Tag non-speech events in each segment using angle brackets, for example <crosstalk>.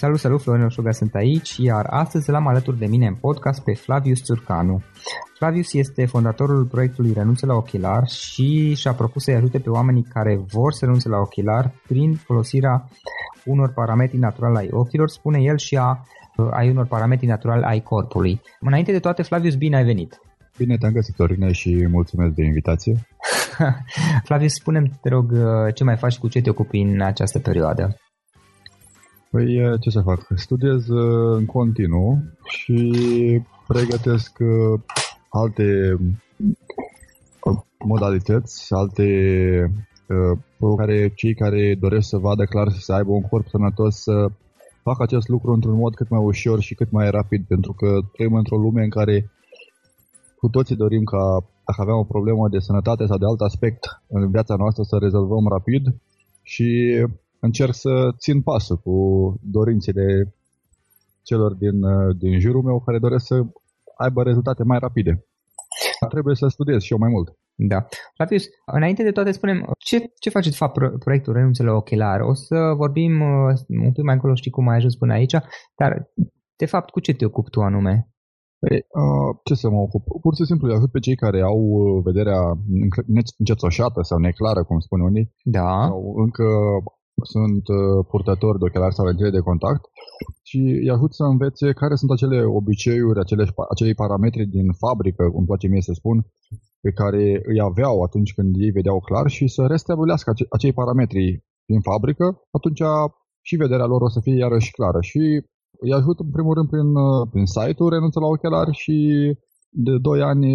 Salut, salut, Florin Oșuga sunt aici, iar astăzi l-am alături de mine în podcast pe Flavius Țurcanu. Flavius este fondatorul proiectului Renunță la ochelar și și-a propus să-i ajute pe oamenii care vor să renunțe la ochelar prin folosirea unor parametri naturali ai ochilor, spune el, și a, ai unor parametri naturali ai corpului. Înainte de toate, Flavius, bine ai venit! Bine te-am găsit, Florine, și mulțumesc de invitație. <laughs> Flavius, spune te rog, ce mai faci, cu ce te ocupi în această perioadă? Păi, ce să fac? Studiez în continuu și pregătesc alte modalități, alte pe care cei care doresc să vadă clar și să aibă un corp sănătos să facă acest lucru într-un mod cât mai ușor și cât mai rapid, pentru că trăim într-o lume în care cu toții dorim ca dacă avem o problemă de sănătate sau de alt aspect în viața noastră să rezolvăm rapid și încerc să țin pasul cu dorințele celor din, din jurul meu care doresc să aibă rezultate mai rapide. Trebuie să studiez și eu mai mult. Da. Flavius, înainte de toate spunem, ce, ce face de fapt proiectul Renunțele Ochelar? O să vorbim un pic mai încolo, știi cum ai ajuns până aici, dar de fapt cu ce te ocupi tu anume? Păi, uh, ce să mă ocup? Pur și simplu îi ajut pe cei care au vederea încețoșată sau neclară, cum spun unii, da. sau încă sunt purtători de ochelari sau lentile de contact și îi ajut să învețe care sunt acele obiceiuri, acele, acei parametri din fabrică, cum place mie să spun, pe care îi aveau atunci când ei vedeau clar și să restabilească acei parametri din fabrică, atunci și vederea lor o să fie iarăși clară. Și îi ajut în primul rând prin, prin site-ul Renunță la ochelari și de 2 ani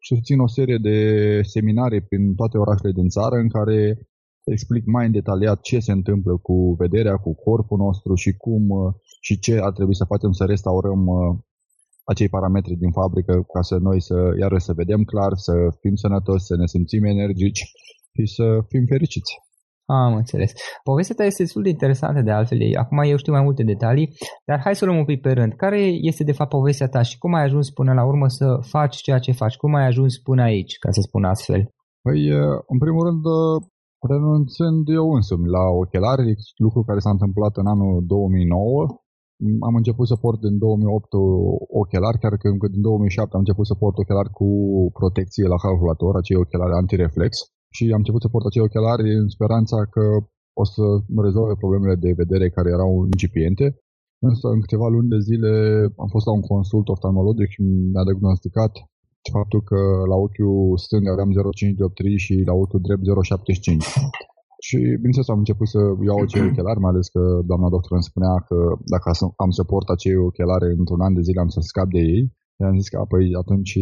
susțin o serie de seminarii prin toate orașele din țară în care explic mai în detaliat ce se întâmplă cu vederea, cu corpul nostru și cum și ce ar trebui să facem să restaurăm acei parametri din fabrică ca să noi să iarăși să vedem clar, să fim sănătoși, să ne simțim energici și să fim fericiți. Am înțeles. Povestea ta este destul de interesantă de altfel. Acum eu știu mai multe detalii, dar hai să luăm un pic pe rând. Care este de fapt povestea ta și cum ai ajuns până la urmă să faci ceea ce faci? Cum ai ajuns până aici, ca să spun astfel? Păi, în primul rând, renunțând eu însumi la ochelari, lucru care s-a întâmplat în anul 2009, am început să port din 2008 ochelari, chiar că încă din 2007 am început să port ochelari cu protecție la calculator, acei ochelari antireflex și am început să port acei ochelari în speranța că o să rezolve problemele de vedere care erau incipiente. Însă în câteva luni de zile am fost la un consult oftalmologic și mi-a diagnosticat faptul că la ochiul stâng aveam 0,5 dioptrii și la ochiul drept 0,75. Și bineînțeles am început să iau acei <clears throat> ochelari, mai ales că doamna doctor îmi spunea că dacă am să port acei ochelari într-un an de zile am să scap de ei. I-am zis că apoi atunci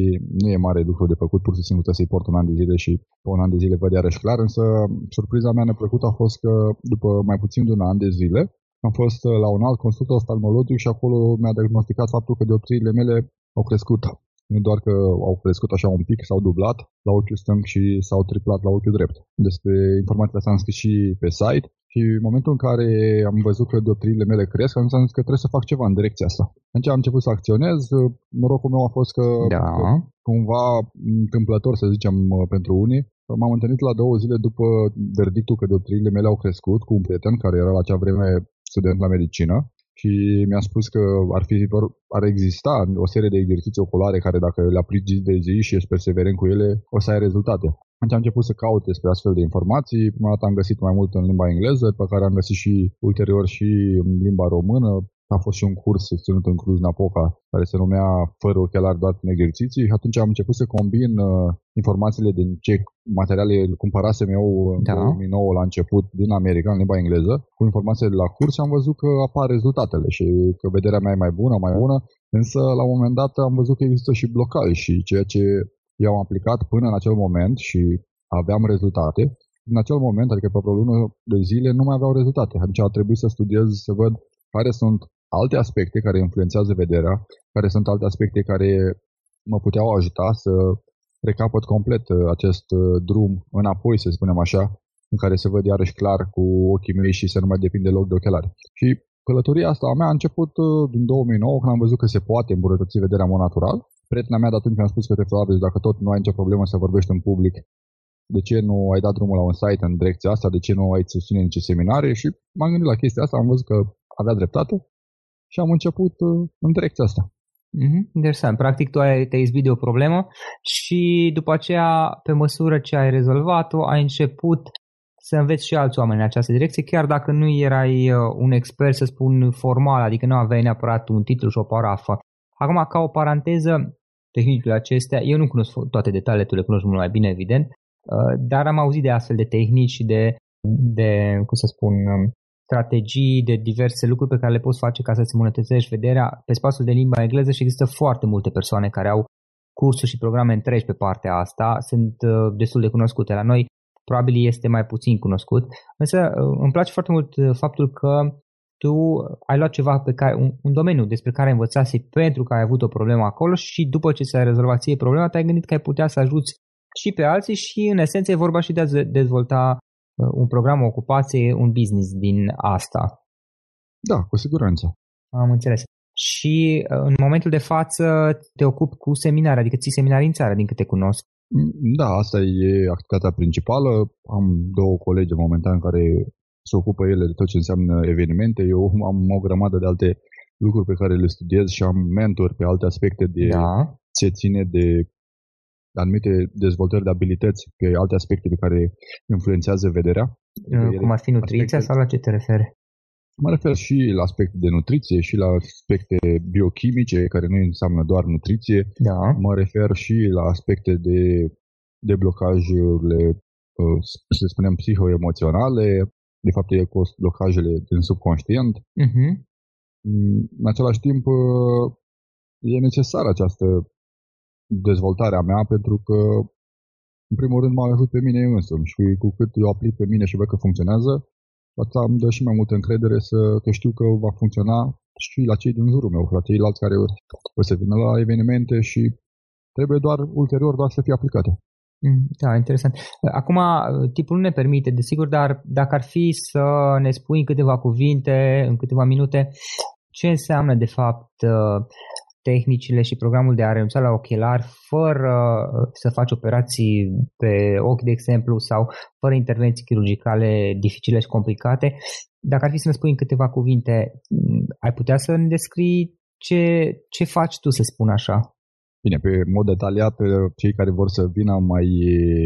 nu e mare lucru de făcut, pur și simplu trebuie să-i port un an de zile și pe un an de zile văd iarăși clar, însă surpriza mea neplăcută a fost că după mai puțin de un an de zile am fost la un alt consult oftalmologic și acolo mi-a diagnosticat faptul că dioptriile mele au crescut. Nu doar că au crescut așa un pic, s-au dublat la ochiul stâng și s-au triplat la ochiul drept. Despre informațiile astea am scris și pe site și în momentul în care am văzut că dioptriile mele cresc, am zis că trebuie să fac ceva în direcția asta. Atunci am început să acționez. Norocul meu a fost că, da. că cumva întâmplător, să zicem, pentru unii, M-am întâlnit la două zile după verdictul că dioptriile mele au crescut cu un prieten care era la acea vreme student la medicină și mi-a spus că ar, fi, ar exista o serie de exerciții oculare care dacă le aplici de zi și ești perseverent cu ele, o să ai rezultate. Atunci am început să caut despre astfel de informații. Prima dată am găsit mai mult în limba engleză, pe care am găsit și ulterior și în limba română. A fost și un curs ținut în Cluj-Napoca care se numea Fără ochelari doar în exerciții și atunci am început să combin uh, informațiile din ce materiale cumpărasem eu în da. 2009 la început din America, în limba engleză, cu informațiile de la curs și am văzut că apar rezultatele și că vederea mea e mai bună, mai bună, însă la un moment dat am văzut că există și blocaj și ceea ce eu am aplicat până în acel moment și aveam rezultate, în acel moment, adică pe o lună de zile, nu mai aveau rezultate. Atunci a trebuit să studiez, să văd care sunt alte aspecte care influențează vederea, care sunt alte aspecte care mă puteau ajuta să recapăt complet uh, acest uh, drum înapoi, să spunem așa, în care se văd iarăși clar cu ochii mei și să nu mai depind deloc de ochelari. Și călătoria asta a mea a început uh, din 2009, când am văzut că se poate îmbunătăți vederea în mod natural. Prietena mea de atunci mi-a spus că te deci dacă tot nu ai nicio problemă să vorbești în public, de ce nu ai dat drumul la un site în direcția asta, de ce nu ai susține nici seminarii și m-am gândit la chestia asta, am văzut că avea dreptate și am început în direcția asta. Mm-hmm, interesant. Practic tu ai, te-ai izbit de o problemă și după aceea, pe măsură ce ai rezolvat-o, ai început să înveți și alți oameni în această direcție, chiar dacă nu erai un expert, să spun, formal, adică nu aveai neapărat un titlu și o parafă. Acum, ca o paranteză, tehnicile acestea, eu nu cunosc toate detaliile, tu le cunoști mult mai bine, evident, uh, dar am auzit de astfel de tehnici și de, de, cum să spun, um, strategii, de diverse lucruri pe care le poți face ca să-ți îmbunătățești vederea pe spațiul de limba engleză și există foarte multe persoane care au cursuri și programe întregi pe partea asta, sunt uh, destul de cunoscute. La noi probabil este mai puțin cunoscut, însă uh, îmi place foarte mult faptul că tu ai luat ceva pe care, un, un domeniu despre care ai învățat pentru că ai avut o problemă acolo și după ce s-a rezolvat ție problema, te-ai gândit că ai putea să ajuți și pe alții și în esență e vorba și de a dezvolta uh, un program, o ocupație, un business din asta. Da, cu siguranță. Am înțeles. Și uh, în momentul de față te ocupi cu seminare, adică ții seminarii în țară, din câte cunosc. Mm, da, asta e activitatea principală. Am două colegi în momentan care se ocupă ele de tot ce înseamnă evenimente. Eu <laughs> am o grămadă de alte lucruri pe care le studiez și am mentor pe alte aspecte de da. ce ține de anumite dezvoltări de abilități pe alte aspecte pe care influențează vederea. Cum ar fi nutriția aspecte... sau la ce te referi? Mă refer și la aspecte de nutriție și la aspecte biochimice, care nu înseamnă doar nutriție. Da. Mă refer și la aspecte de, de blocajurile, uh, să spunem, psihoemoționale, de fapt e cu blocajele din subconștient. Uh-huh. În același timp, uh, e necesară această dezvoltare a mea pentru că, în primul rând, m-a ajutat pe mine însumi și cu cât eu aplic pe mine și văd că funcționează, asta îmi dă și mai multă încredere să, că știu că va funcționa și la cei din jurul meu, la ceilalți care o să vină la evenimente și trebuie doar ulterior doar să fie aplicate. Mm, da, interesant. Acum, tipul nu ne permite, desigur, dar dacă ar fi să ne spui în câteva cuvinte, în câteva minute, ce înseamnă, de fapt, tehnicile și programul de a renunța la ochelari fără să faci operații pe ochi, de exemplu, sau fără intervenții chirurgicale dificile și complicate. Dacă ar fi să ne spui în câteva cuvinte, ai putea să ne descrii ce, ce faci tu, să spun așa? Bine, pe mod detaliat, cei care vor să vină mai,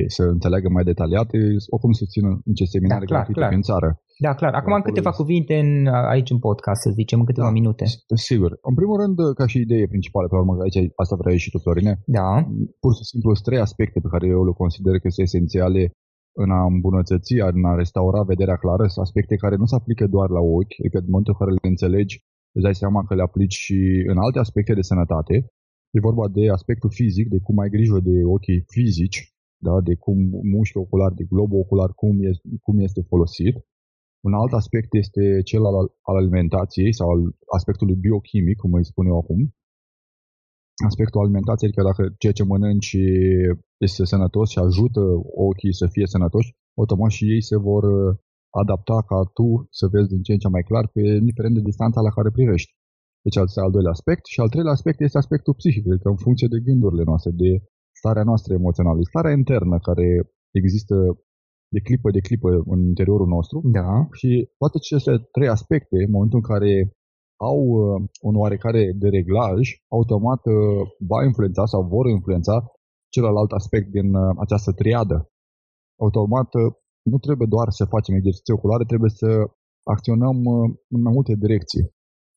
să înțeleagă mai detaliat, oricum susțin în ce seminare da, clar, gratuite clar. în țară. Da, clar. Acum în câteva cuvinte în, aici în podcast, să zicem, în câteva da, minute. Sigur. În primul rând, ca și idee principală, pe urmă, aici asta vrei și tu, Florine. Da. Pur și simplu sunt trei aspecte pe care eu le consider că sunt esențiale în a îmbunătăți, în a restaura vederea clară, sunt aspecte care nu se aplică doar la ochi, adică în momentul în care le înțelegi, îți dai seama că le aplici și în alte aspecte de sănătate. E vorba de aspectul fizic, de cum ai grijă de ochii fizici, da? de cum mușchi ocular, de globul ocular, cum este, cum este folosit. Un alt aspect este cel al, al alimentației sau al aspectului biochimic, cum îi spun eu acum. Aspectul alimentației, adică dacă ceea ce mănânci este sănătos și ajută ochii să fie sănătoși, automat și ei se vor uh, adapta ca tu să vezi din ce în ce mai clar, pe indiferent de distanța la care privești. Deci asta e al doilea aspect. Și al treilea aspect este aspectul psihic, adică în funcție de gândurile noastre, de starea noastră emoțională, starea internă care există de clipă de clipă în interiorul nostru. Da. Și toate aceste trei aspecte, în momentul în care au uh, un oarecare de reglaj, automat uh, va influența sau vor influența celălalt aspect din uh, această triadă. Automat uh, nu trebuie doar să facem exerciții oculare, trebuie să acționăm uh, în mai multe direcții.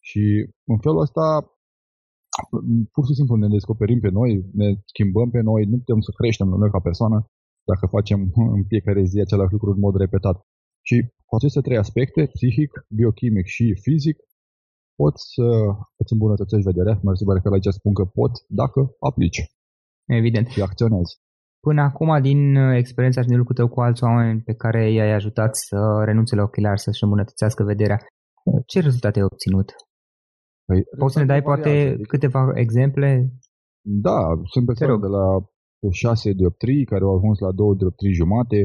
Și în felul ăsta pur și simplu ne descoperim pe noi, ne schimbăm pe noi, nu putem să creștem noi ca persoană dacă facem în fiecare zi același lucru în mod repetat. Și cu aceste trei aspecte, psihic, biochimic și fizic, poți să îți îmbunătățești vederea, mă se că aici spun că pot dacă aplici. Evident. Și acționezi. Până acum, din experiența și din lucrul tău cu alți oameni pe care i-ai ajutat să renunțe la ochelari, să-și îmbunătățească vederea, ce rezultate ai obținut? Păi, Poți să ne dai poate adică... câteva exemple? Da, sunt persoane de la 6 dioptrii care au ajuns la 2 dioptrii jumate,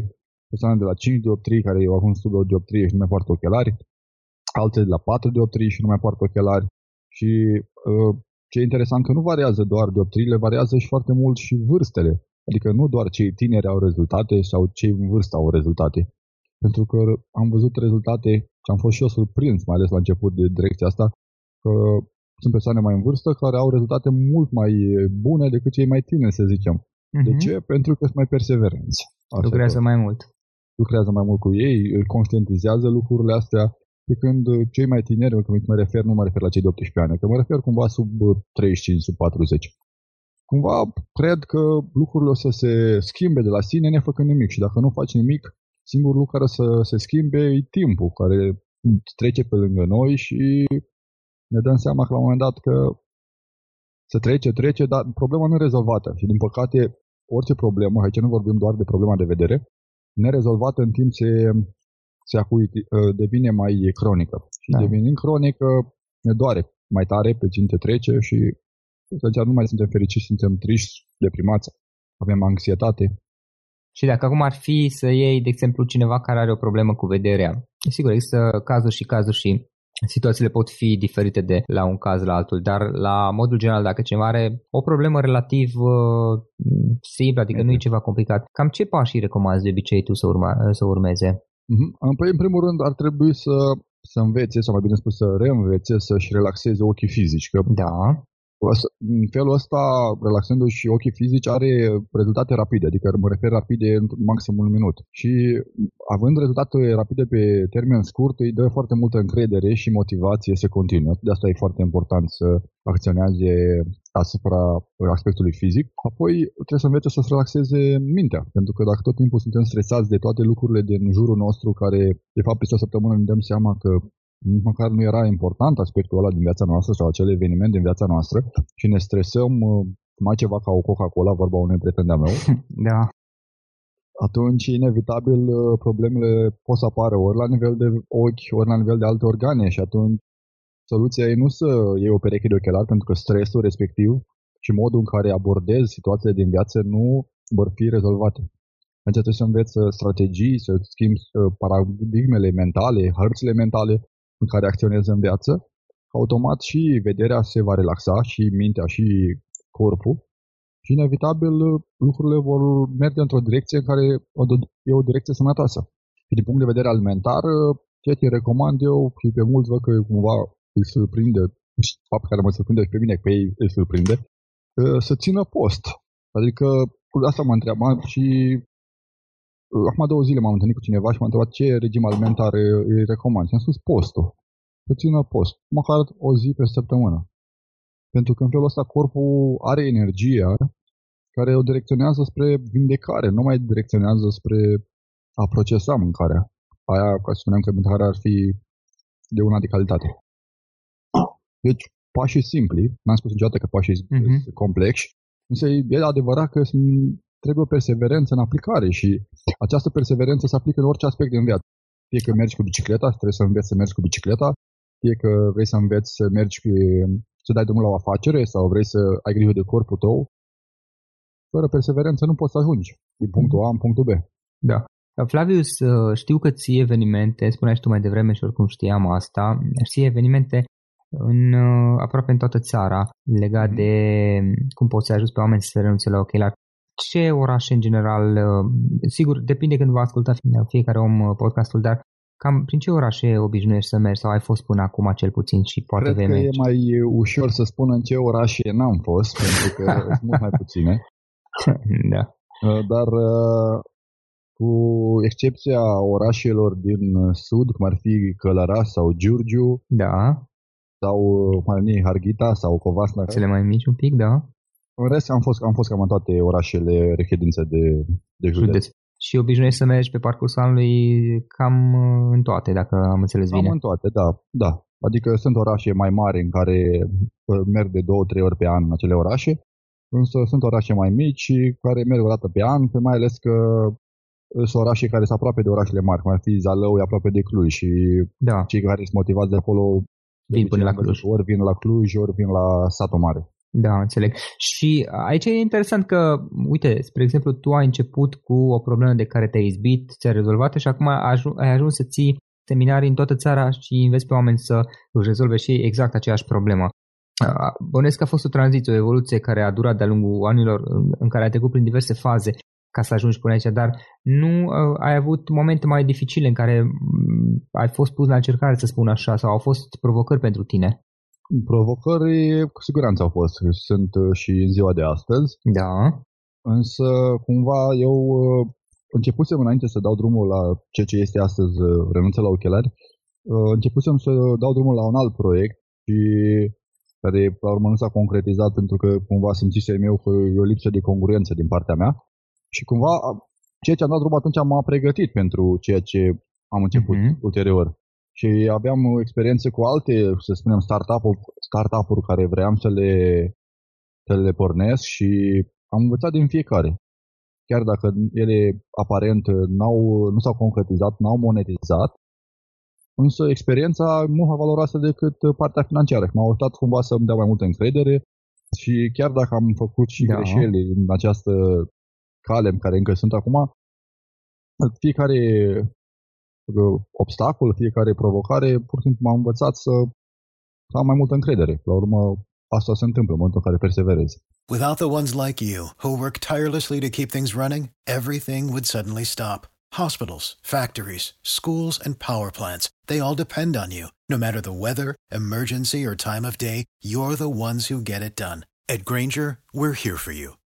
persoane de la 5 dioptrii care au ajuns sub 2 dioptrii și nu mai poartă ochelari, altele de la 4 dioptrii și nu mai poartă ochelari. Și uh, ce e interesant că nu variază doar dioptriile, variază și foarte mult și vârstele. Adică nu doar cei tineri au rezultate sau cei în vârstă au rezultate. Pentru că am văzut rezultate și am fost și eu surprins, mai ales la început de direcția asta, că sunt persoane mai în vârstă care au rezultate mult mai bune decât cei mai tineri, să zicem. Uh-huh. De mhm. ce? Pentru că sunt mai perseverenți. Așa lucrează tot. mai mult. Lucrează mai mult cu ei, conștientizează lucrurile astea, pe când cei mai tineri, când mă refer, nu mă refer la cei de 18 ani, că mă refer cumva sub 35, sub 40. Cumva cred că lucrurile o să se schimbe de la sine nefăcând nimic și dacă nu faci nimic, singurul lucru care să se schimbe e timpul care trece pe lângă noi și ne dăm seama că la un moment dat că se trece, trece, dar problema nu e rezolvată. Și din păcate, orice problemă, aici nu vorbim doar de problema de vedere, nerezolvată în timp se, se acuiti, ă, devine mai cronică. Și da. devenind cronică, ne doare mai tare pe cine trece și atunci nu mai suntem fericiți, suntem triști, deprimați, avem anxietate. Și dacă acum ar fi să iei, de exemplu, cineva care are o problemă cu vederea, sigur, există cazuri și cazuri și situațiile pot fi diferite de la un caz la altul, dar la modul general, dacă cineva are o problemă relativ uh, simplă, adică okay. nu e ceva complicat, cam ce pași recomanzi de obicei tu să, urma, să urmeze? Mm-hmm. Păi, în primul rând, ar trebui să, să învețe, sau mai bine spus să reînvețe, să-și relaxeze ochii fizici. Că da. În felul ăsta, relaxându-și și ochii fizici, are rezultate rapide, adică mă refer rapide în maxim un minut. Și având rezultate rapide pe termen scurt, îi dă foarte multă încredere și motivație să continue. De asta e foarte important să acționeze asupra aspectului fizic. Apoi trebuie să învețe să se relaxeze mintea, pentru că dacă tot timpul suntem stresați de toate lucrurile din jurul nostru, care de fapt peste o săptămână ne dăm seama că nici măcar nu era important aspectul ăla din viața noastră sau acel eveniment din viața noastră și ne stresăm uh, mai ceva ca o Coca-Cola, vorba unui prieten de meu, <laughs> Da. atunci inevitabil uh, problemele pot să apară ori la nivel de ochi, ori la nivel de alte organe și atunci soluția e nu să iei o pereche de ochelari pentru că stresul respectiv și modul în care abordezi situațiile din viață nu vor fi rezolvate. Deci trebuie să înveți uh, strategii, să schimbi paradigmele mentale, hărțile mentale în care acționezi în viață, automat și vederea se va relaxa și mintea și corpul și inevitabil lucrurile vor merge într-o direcție în care e o direcție sănătoasă. Și din punct de vedere alimentar, ceea ce recomand eu și pe mulți văd că cumva îi surprinde, și faptul care mă surprinde și pe mine, că ei îi surprinde, să țină post. Adică asta mă întreabă și acum două zile m-am întâlnit cu cineva și m-a întrebat ce regim alimentar îi recomand. Și am spus postul. Să țină post, măcar o zi pe săptămână. Pentru că în felul ăsta corpul are energia care o direcționează spre vindecare, nu mai direcționează spre a procesa mâncarea. Aia, ca să spunem că mâncarea ar fi de una de calitate. Deci, pașii simpli, n-am spus niciodată că pașii uh-huh. sunt complexi, însă e adevărat că trebuie o perseverență în aplicare și această perseverență se aplică în orice aspect din viață. Fie că mergi cu bicicleta, trebuie să înveți să mergi cu bicicleta, fie că vrei să înveți să mergi, să dai drumul la o afacere sau vrei să ai grijă de corpul tău, fără perseverență nu poți să ajungi din punctul A în punctul B. Da. Flavius, știu că ții evenimente, spuneai și tu mai devreme și oricum știam asta, ții evenimente în aproape în toată țara legat mm-hmm. de cum poți să ajuți pe oameni să se renunțe la ochelari ce orașe în general, uh, sigur, depinde când va asculta fiecare om uh, podcastul, dar cam prin ce orașe obișnuiești să mergi sau ai fost până acum cel puțin și poate Cred vei că merge? e mai ușor să spun în ce orașe n-am fost, pentru că <laughs> sunt mult mai puține. da. Uh, dar cu excepția orașelor din sud, cum ar fi Călăraș sau Giurgiu, da. sau cum ar fi Harghita sau Covasna. Cele mai mici un pic, da. În rest am fost, am fost cam în toate orașele reședințe de, de județ. județ. Și obișnuiești să mergi pe parcursul anului cam uh, în toate, dacă am înțeles bine. Cam în toate, da, da. Adică sunt orașe mai mari în care uh, merg de două, trei ori pe an în acele orașe, însă sunt orașe mai mici care merg o dată pe an, mai ales că sunt orașe care sunt aproape de orașele mari, cum ar fi Zalău, e aproape de Cluj și da. cei care sunt motivați de acolo vin până la Cluj. Ori vin la Cluj, ori vin la satul mare. Da, înțeleg. Și aici e interesant că, uite, spre exemplu, tu ai început cu o problemă de care te-ai izbit, ți-ai rezolvat și acum ai ajuns, ai ajuns să ții seminarii în toată țara și înveți pe oameni să își rezolve și exact aceeași problemă. Bănesc că a fost o tranziție, o evoluție care a durat de-a lungul anilor în care ai trecut prin diverse faze ca să ajungi până aici, dar nu ai avut momente mai dificile în care ai fost pus la încercare, să spun așa, sau au fost provocări pentru tine? Provocări cu siguranță au fost, sunt uh, și în ziua de astăzi. Da. Însă, cumva, eu uh, începusem înainte să dau drumul la ceea ce este astăzi uh, renunță la ochelari, începusem să dau drumul la un alt proiect și care la urmă nu s-a concretizat pentru că cumva simțisem eu că e o lipsă de congruență din partea mea și cumva ceea ce am dat drumul atunci m-a pregătit pentru ceea ce am început uh-huh. ulterior și aveam experiențe cu alte, să spunem, startup-uri, startup-uri care vreau să le, să le pornesc și am învățat din fiecare. Chiar dacă ele aparent n-au, nu s-au concretizat, n-au monetizat, însă experiența e mult mai valoroasă decât partea financiară. M-a ajutat cumva să-mi dea mai multă încredere și chiar dacă am făcut și da. greșeli în această cale în care încă sunt acum, fiecare obstacol, fiecare provocare, pur și simplu m-a învățat să, am mai multă încredere. La urmă, asta se întâmplă în momentul în care perseverezi. Without the ones like you, who work tirelessly to keep things running, everything would suddenly stop. Hospitals, factories, schools, and power plants, they all depend on you. No matter the weather, emergency, or time of day, you're the ones who get it done. At Granger, we're here for you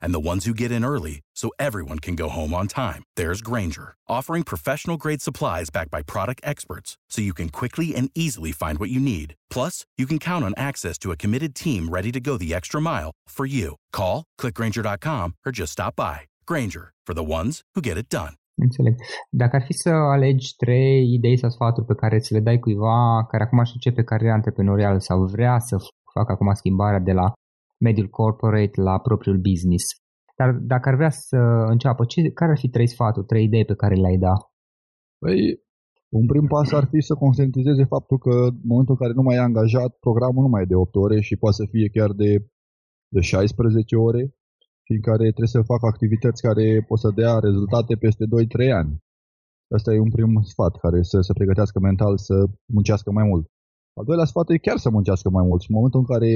and the ones who get in early so everyone can go home on time, there's Granger, offering professional grade supplies backed by product experts so you can quickly and easily find what you need. Plus, you can count on access to a committed team ready to go the extra mile for you. Call, clickgranger.com, or just stop by. Granger, for the ones who get it done. Înțeleg. Dacă ar fi să alegi trei idei sau sfaturi pe care ți le dai cuiva care acum își începe cariera antreprenorială sau vrea să facă acum schimbarea de la mediul corporate la propriul business. Dar dacă ar vrea să înceapă, ce, care ar fi trei sfaturi, trei idei pe care le-ai da? Păi, un prim pas ar fi să conștientizeze faptul că în momentul în care nu mai e angajat, programul nu mai e de 8 ore și poate să fie chiar de, de 16 ore și în care trebuie să facă activități care pot să dea rezultate peste 2-3 ani. Asta e un prim sfat, care să se pregătească mental să muncească mai mult. Al doilea sfat e chiar să muncească mai mult și în momentul în care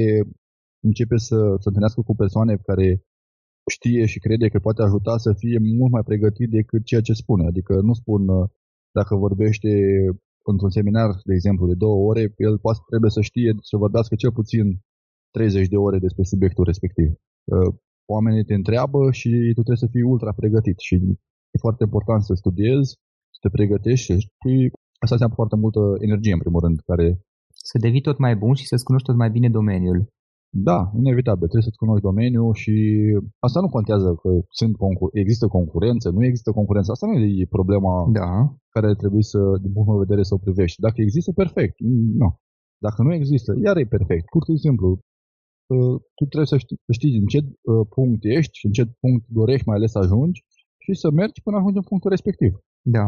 începe să se întâlnească cu persoane care știe și crede că poate ajuta să fie mult mai pregătit decât ceea ce spune. Adică nu spun dacă vorbește într-un seminar, de exemplu, de două ore, el poate, trebuie să știe să vorbească cel puțin 30 de ore despre subiectul respectiv. Oamenii te întreabă și tu trebuie să fii ultra pregătit și e foarte important să studiezi, să te pregătești și asta înseamnă foarte multă energie, în primul rând, care să devii tot mai bun și să-ți cunoști tot mai bine domeniul. Da, inevitabil. Trebuie să-ți cunoști domeniul și asta nu contează că sunt concur- există concurență, nu există concurență. Asta nu e problema da. care trebuie să, din punct de vedere, să o privești. Dacă există, perfect. Nu. Dacă nu există, iar e perfect. Pur și simplu, uh, tu trebuie să știi, să știi în ce uh, punct ești și în ce punct dorești mai ales să ajungi și să mergi până ajungi în punctul respectiv. Da.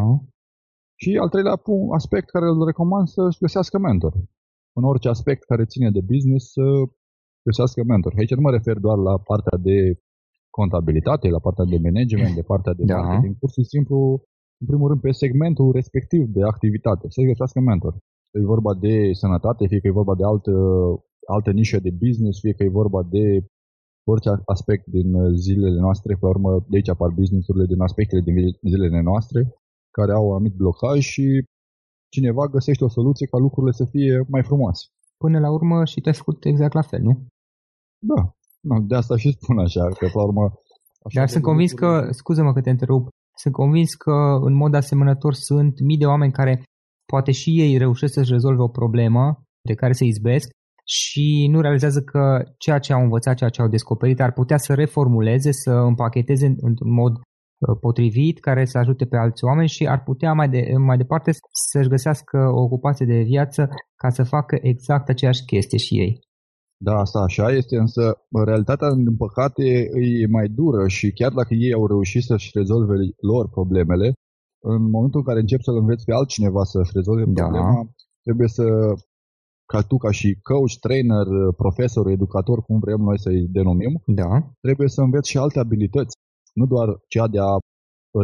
Și al treilea aspect care îl recomand să-și găsească mentor. În orice aspect care ține de business să găsească mentor. Aici nu mă refer doar la partea de contabilitate, la partea de management, de partea de da. marketing, pur și simplu, în primul rând, pe segmentul respectiv de activitate, să găsească mentor. Fie e vorba de sănătate, fie că e vorba de altă, altă nișă de business, fie că e vorba de orice aspect din zilele noastre, pe urmă de aici apar businessurile din aspectele din zilele noastre, care au un anumit blocaj și cineva găsește o soluție ca lucrurile să fie mai frumoase. Până la urmă și te făcut exact la fel, nu? Da, nu, de asta și spun așa, că pe la urmă... Așa Dar sunt convins că, scuză-mă că te întrerup, sunt convins că în mod asemănător sunt mii de oameni care poate și ei reușesc să-și rezolve o problemă de care se izbesc și nu realizează că ceea ce au învățat, ceea ce au descoperit ar putea să reformuleze, să împacheteze într-un mod Uh, potrivit care să ajute pe alți oameni și ar putea mai, de, mai departe să-și găsească o ocupație de viață ca să facă exact aceeași chestie și ei. Da, asta așa este, însă realitatea, din păcate, e mai dură și chiar dacă ei au reușit să-și rezolve lor problemele, în momentul în care încep să-l înveți pe altcineva să-și rezolve da. problema, trebuie să, ca tu, ca și coach, trainer, profesor, educator, cum vrem noi să-i denumim, da. trebuie să înveți și alte abilități nu doar cea de a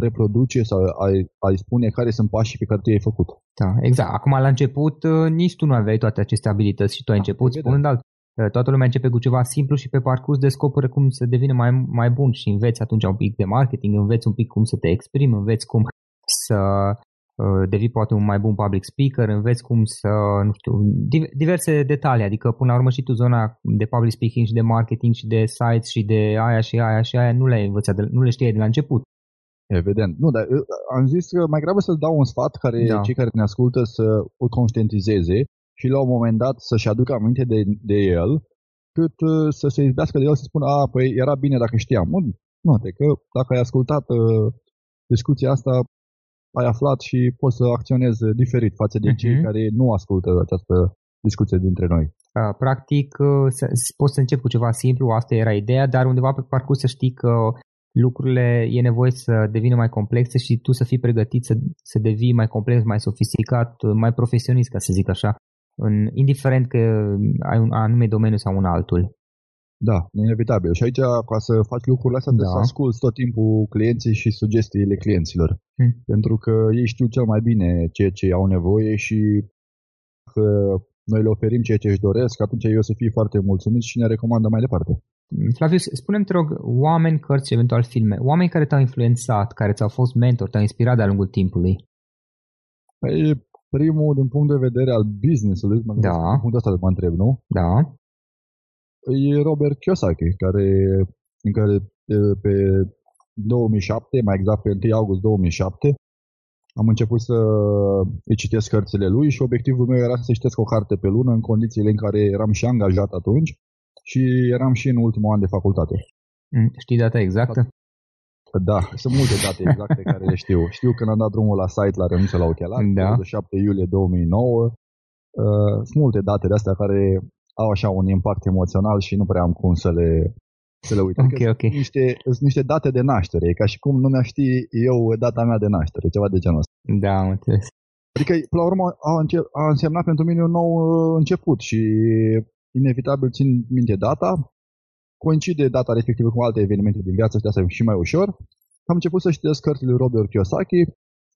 reproduce sau a-i, a spune care sunt pașii pe care tu i-ai făcut. Da, exact. Acum, la început, uh, nici tu nu aveai toate aceste abilități și tu ai da, început spunând alt. Uh, toată lumea începe cu ceva simplu și pe parcurs descoperă cum să devină mai, mai bun și înveți atunci un pic de marketing, înveți un pic cum să te exprimi, înveți cum să uh, devii poate un mai bun public speaker, înveți cum să, nu știu, diverse detalii, adică până la urmă și tu zona de public speaking și de marketing și de sites și de aia și aia și aia nu le-ai învățat, de, nu le știai de la început. Evident. Nu, dar uh, am zis că mai grabă să-ți dau un sfat care da. cei care ne ascultă să o conștientizeze și la un moment dat să-și aducă aminte de, de el, cât uh, să se izbească de el să spună, a, păi era bine dacă știam. Nu, nu că dacă ai ascultat uh, discuția asta, ai aflat și poți să acționezi diferit față de uh-huh. cei mhm. care nu ascultă această discuție dintre noi. Practic, poți să încep cu ceva simplu, asta era ideea, dar undeva pe parcurs să știi că lucrurile e nevoie să devină mai complexe și tu să fii pregătit să, să devii mai complex, mai sofisticat, mai profesionist, ca să zic așa, în, indiferent că ai un anume domeniu sau un altul. Da, inevitabil. Și aici, ca să faci lucrurile astea, trebuie Da. să asculți tot timpul clienții și sugestiile clienților. Hmm. Pentru că ei știu cel mai bine ceea ce au nevoie și că noi le oferim ceea ce își doresc, atunci ei o să fie foarte mulțumiți și ne recomandă mai departe. Flavius, spune-mi, te rog, oameni, cărți și eventual filme, oameni care te-au influențat, care ți-au fost mentor, te-au inspirat de-a lungul timpului. Păi, primul, din punct de vedere al business-ului, mă gândesc, Da. din punctul ăsta mă întreb, nu? Da? E Robert Kiyosaki, care, în care e, pe 2007, mai exact pe 1 august 2007, am început să îi citesc cărțile lui și obiectivul meu era să citesc o carte pe lună în condițiile în care eram și angajat atunci și eram și în ultimul an de facultate. Mm, Știi data exactă? Da, sunt multe date exacte care le știu. Știu când am dat drumul la site la renunță la ochelari, Da. 27 iulie 2009. Uh, sunt multe date de astea care au așa un impact emoțional și nu prea am cum să le, să le uit. Ok, Adică ok. Sunt, niște, sunt niște date de naștere, e ca și cum nu mi-aș ști eu data mea de naștere, ceva de genul ăsta. Da, am înțeles. Adică, până la urmă, a, înce- a însemnat pentru mine un nou uh, început și inevitabil țin minte data, coincide data respectivă cu alte evenimente din viață și de asta e și mai ușor. Am început să citesc cărțile lui Robert Kiyosaki.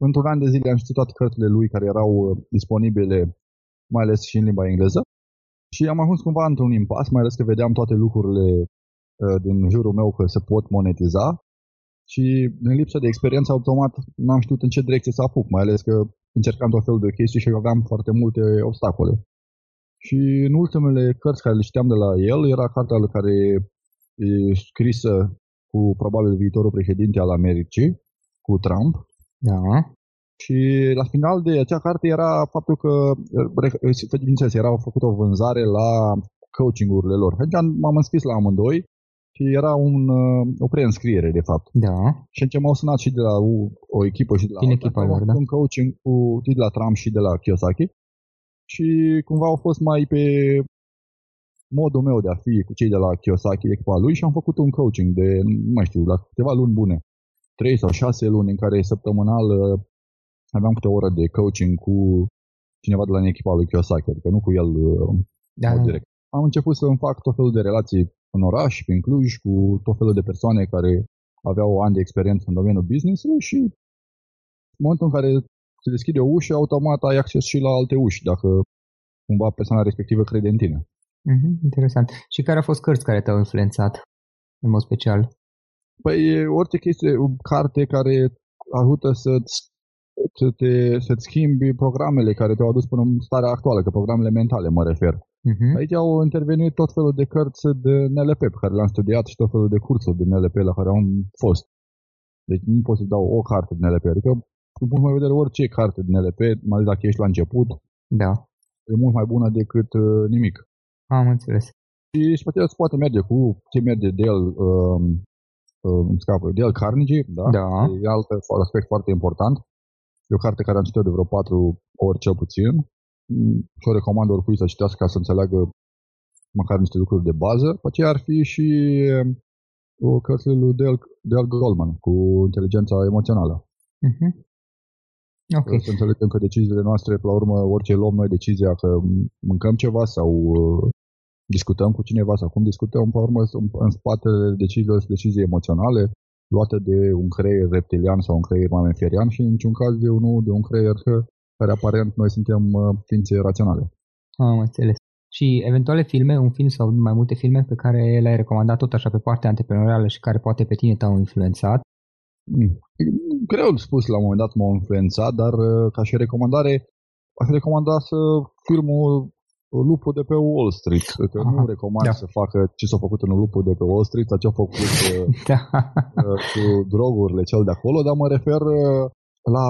Într-un an de zile am citit toate cărțile lui care erau uh, disponibile, mai ales și în limba engleză. Și am ajuns cumva într-un impas, mai ales că vedeam toate lucrurile uh, din jurul meu că se pot monetiza. Și în lipsă de experiență, automat n-am știut în ce direcție să apuc, mai ales că încercam tot felul de chestii și aveam foarte multe obstacole. Și în ultimele cărți care le citeam de la el era cartea lui care e scrisă cu probabil viitorul președinte al Americii, cu Trump. Da. Și la final de acea carte era faptul că, bineînțeles, era făcută o vânzare la coaching-urile lor. Atunci am- m-am înscris la amândoi și era un, uh, o preînscriere, de fapt. Da. Și atunci m-au sunat și de la u- o echipă și de la Din alta. echipa Am lor, avut da. Un coaching cu, și de la Trump și de la Kiyosaki. Și cumva au fost mai pe modul meu de a fi cu cei de la Kiyosaki, echipa lui, și am făcut un coaching de, nu mai știu, la câteva luni bune. Trei sau șase luni în care săptămânal uh, aveam câte o oră de coaching cu cineva de la echipa lui Kiyosaki, adică nu cu el uh, Da, în mod da. direct. Am început să îmi fac tot felul de relații în oraș, prin Cluj, cu tot felul de persoane care aveau ani de experiență în domeniul business-ului și în momentul în care se deschide o ușă, automat ai acces și la alte uși, dacă cumva persoana respectivă crede în tine. Mhm, interesant. Și care au fost cărți care te-au influențat în mod special? Păi orice chestie, o carte care ajută să-ți, să te, să-ți schimbi programele care te-au adus până în starea actuală, că programele mentale mă refer. Mhm. Aici au intervenit tot felul de cărți de NLP pe care le-am studiat și tot felul de cursuri de NLP la care am fost. Deci nu pot să dau o carte de NLP. Adică, din punctul meu de vedere, orice carte de NLP, mai ales dacă ești la început, Da. e mult mai bună decât uh, nimic. Am înțeles. Și poate se poate merge cu ce merge de el, um, um, îmi scapă, de el Carnegie, da? Da. E alt aspect foarte important. E o carte care am citit de vreo patru ori cel puțin Mm, și o recomand oricui să citească ca să înțeleagă măcar niște lucruri de bază. După aceea ar fi și um, o cărțile lui Dale, Dale Goldman cu inteligența emoțională. Mhm. Ok. Să înțelegem că deciziile noastre, pe la urmă, orice luăm noi decizia că mâncăm ceva sau uh, discutăm cu cineva sau cum discutăm, pe la urmă, sunt în spatele deciziilor și decizii emoționale luate de un creier reptilian sau un creier mamiferian și în niciun caz de unul de un creier care aparent noi suntem uh, ființe raționale. Am înțeles. Și eventuale filme, un film sau mai multe filme pe care le-ai recomandat tot așa pe partea antreprenorială și care poate pe tine te-au influențat? Mm. Greu de spus la un moment dat m-au influențat, dar uh, ca și recomandare aș recomanda să filmul Lupul de pe Wall Street. Că Aha, nu recomand da. să facă ce s-a făcut în Lupul de pe Wall Street sau ce a făcut uh, <laughs> Da. uh, cu drogurile cel de acolo, dar mă refer uh, la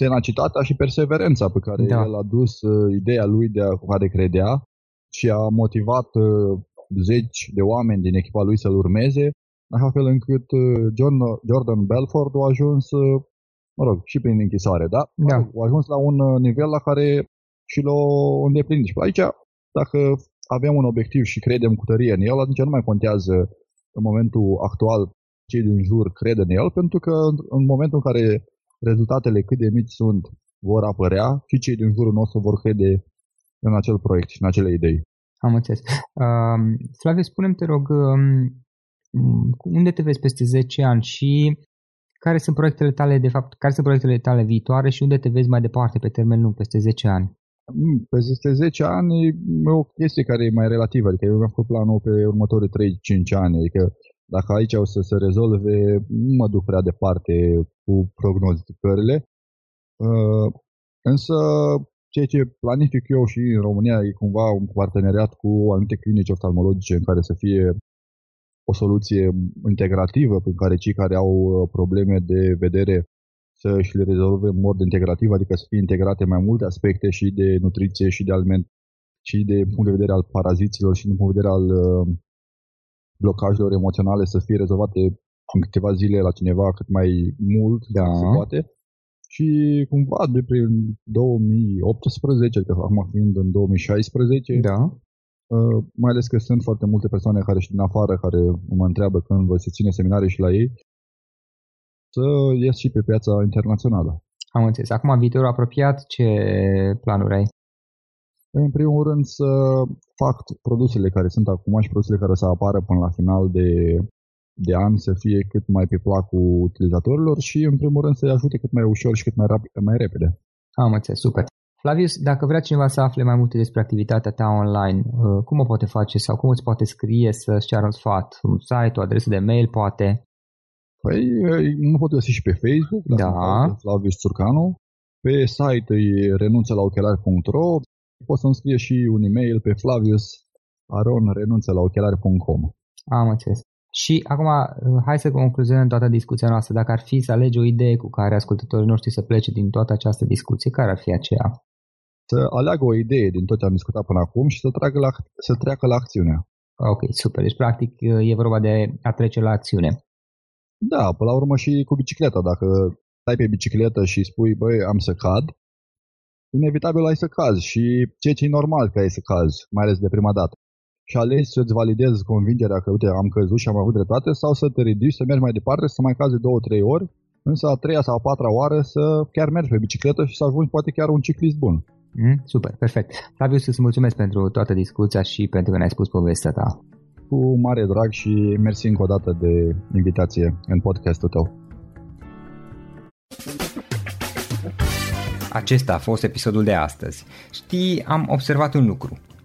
tenacitatea și perseverența pe care Da. el a dus uh, ideea lui de a care credea și a motivat uh, zeci de oameni din echipa lui să-l urmeze, în așa fel încât uh, John, Jordan Belford a ajuns, uh, mă rog, și prin închisoare, da? Mă Da. rog, a ajuns la un uh, nivel la care și l-a îndeplinit. Și pe aici, dacă avem un obiectiv și credem cu tărie în el, atunci nu mai contează în momentul actual cei din jur cred în el, pentru că în- în momentul în care rezultatele cât de mici sunt vor apărea și cei din jurul nostru vor crede în acel proiect și în acele idei. Am înțeles. Uh, Flavie, spune te rog, um, unde te vezi peste 10 ani și care sunt proiectele tale, de fapt, care sunt proiectele tale viitoare și unde te vezi mai departe pe termen lung, peste 10 ani? Mm, peste 10 ani e o chestie care e mai relativă, adică eu mi-am făcut planul pe următorii 3-5 ani, adică dacă aici o să se rezolve, nu mă duc prea departe cu prognosticările, uh, însă ceea ce planific eu și în România e cumva un parteneriat cu anumite clinici oftalmologice în care să fie o soluție integrativă prin care cei care au uh, probleme de vedere să și le rezolve în mod integrativ, adică să fie integrate mai multe aspecte și de nutriție și de aliment și de punct de vedere al paraziților și din punct de vedere al uh, blocajelor emoționale să fie rezolvate în câteva zile la cineva cât mai mult da. se poate. Și cumva de prin 2018, că acum fiind în 2016, da. Uh, mai ales că sunt foarte multe persoane care și din afară care mă întreabă când voi se ține seminarii și la ei, să ies și pe piața internațională. Am înțeles. Acum, viitorul apropiat, ce planuri ai? În primul rând să fac produsele care sunt acum și produsele care o să apară până la final de, de an să fie cât mai pe placul utilizatorilor și în primul rând să-i ajute cât mai ușor și cât mai, rapid, mai repede. Am înțeles, super. Flavius, dacă vrea cineva să afle mai multe despre activitatea ta online, uh, cum o poate face sau cum îți poate scrie să-ți ceară un sfat? Un site, o adresă de mail, poate? Păi, nu pot găsi și pe Facebook, da. Flavius Țurcanu. Pe site e renunță la ochelari.ro. Poți să-mi scrie și un e-mail pe flavius aron renunță la ochelari.com. Am înțeles. Și acum, uh, hai să concluzionăm toată discuția noastră. Dacă ar fi să alegi o idee cu care ascultătorii noștri să plece din toată această discuție, care ar fi aceea? Să aleagă o idee din tot ce am discutat până acum și să, tragă la, să treacă la acțiune. Ok, super. Deci, practic, e vorba de a trece la acțiune. Da, până la urmă și cu bicicleta. Dacă stai pe bicicletă și spui, băi, am să cad, inevitabil ai să cazi și ceea ce e normal că ai să cazi, mai ales de prima dată. Și alegi să-ți validezi convingerea că, uite, am căzut și am avut dreptate sau să te ridici, să mergi mai departe, să mai cazi două, trei ori, însă a treia sau a patra oară să chiar mergi pe bicicletă și să ajungi poate chiar un ciclist bun. Mm, super, perfect. Flavius, îți mulțumesc pentru toată discuția și pentru că ne-ai spus povestea ta. Cu mare drag și mersi încă o dată de invitație în podcastul tău. Acesta a fost episodul de astăzi. Știi, am observat un lucru.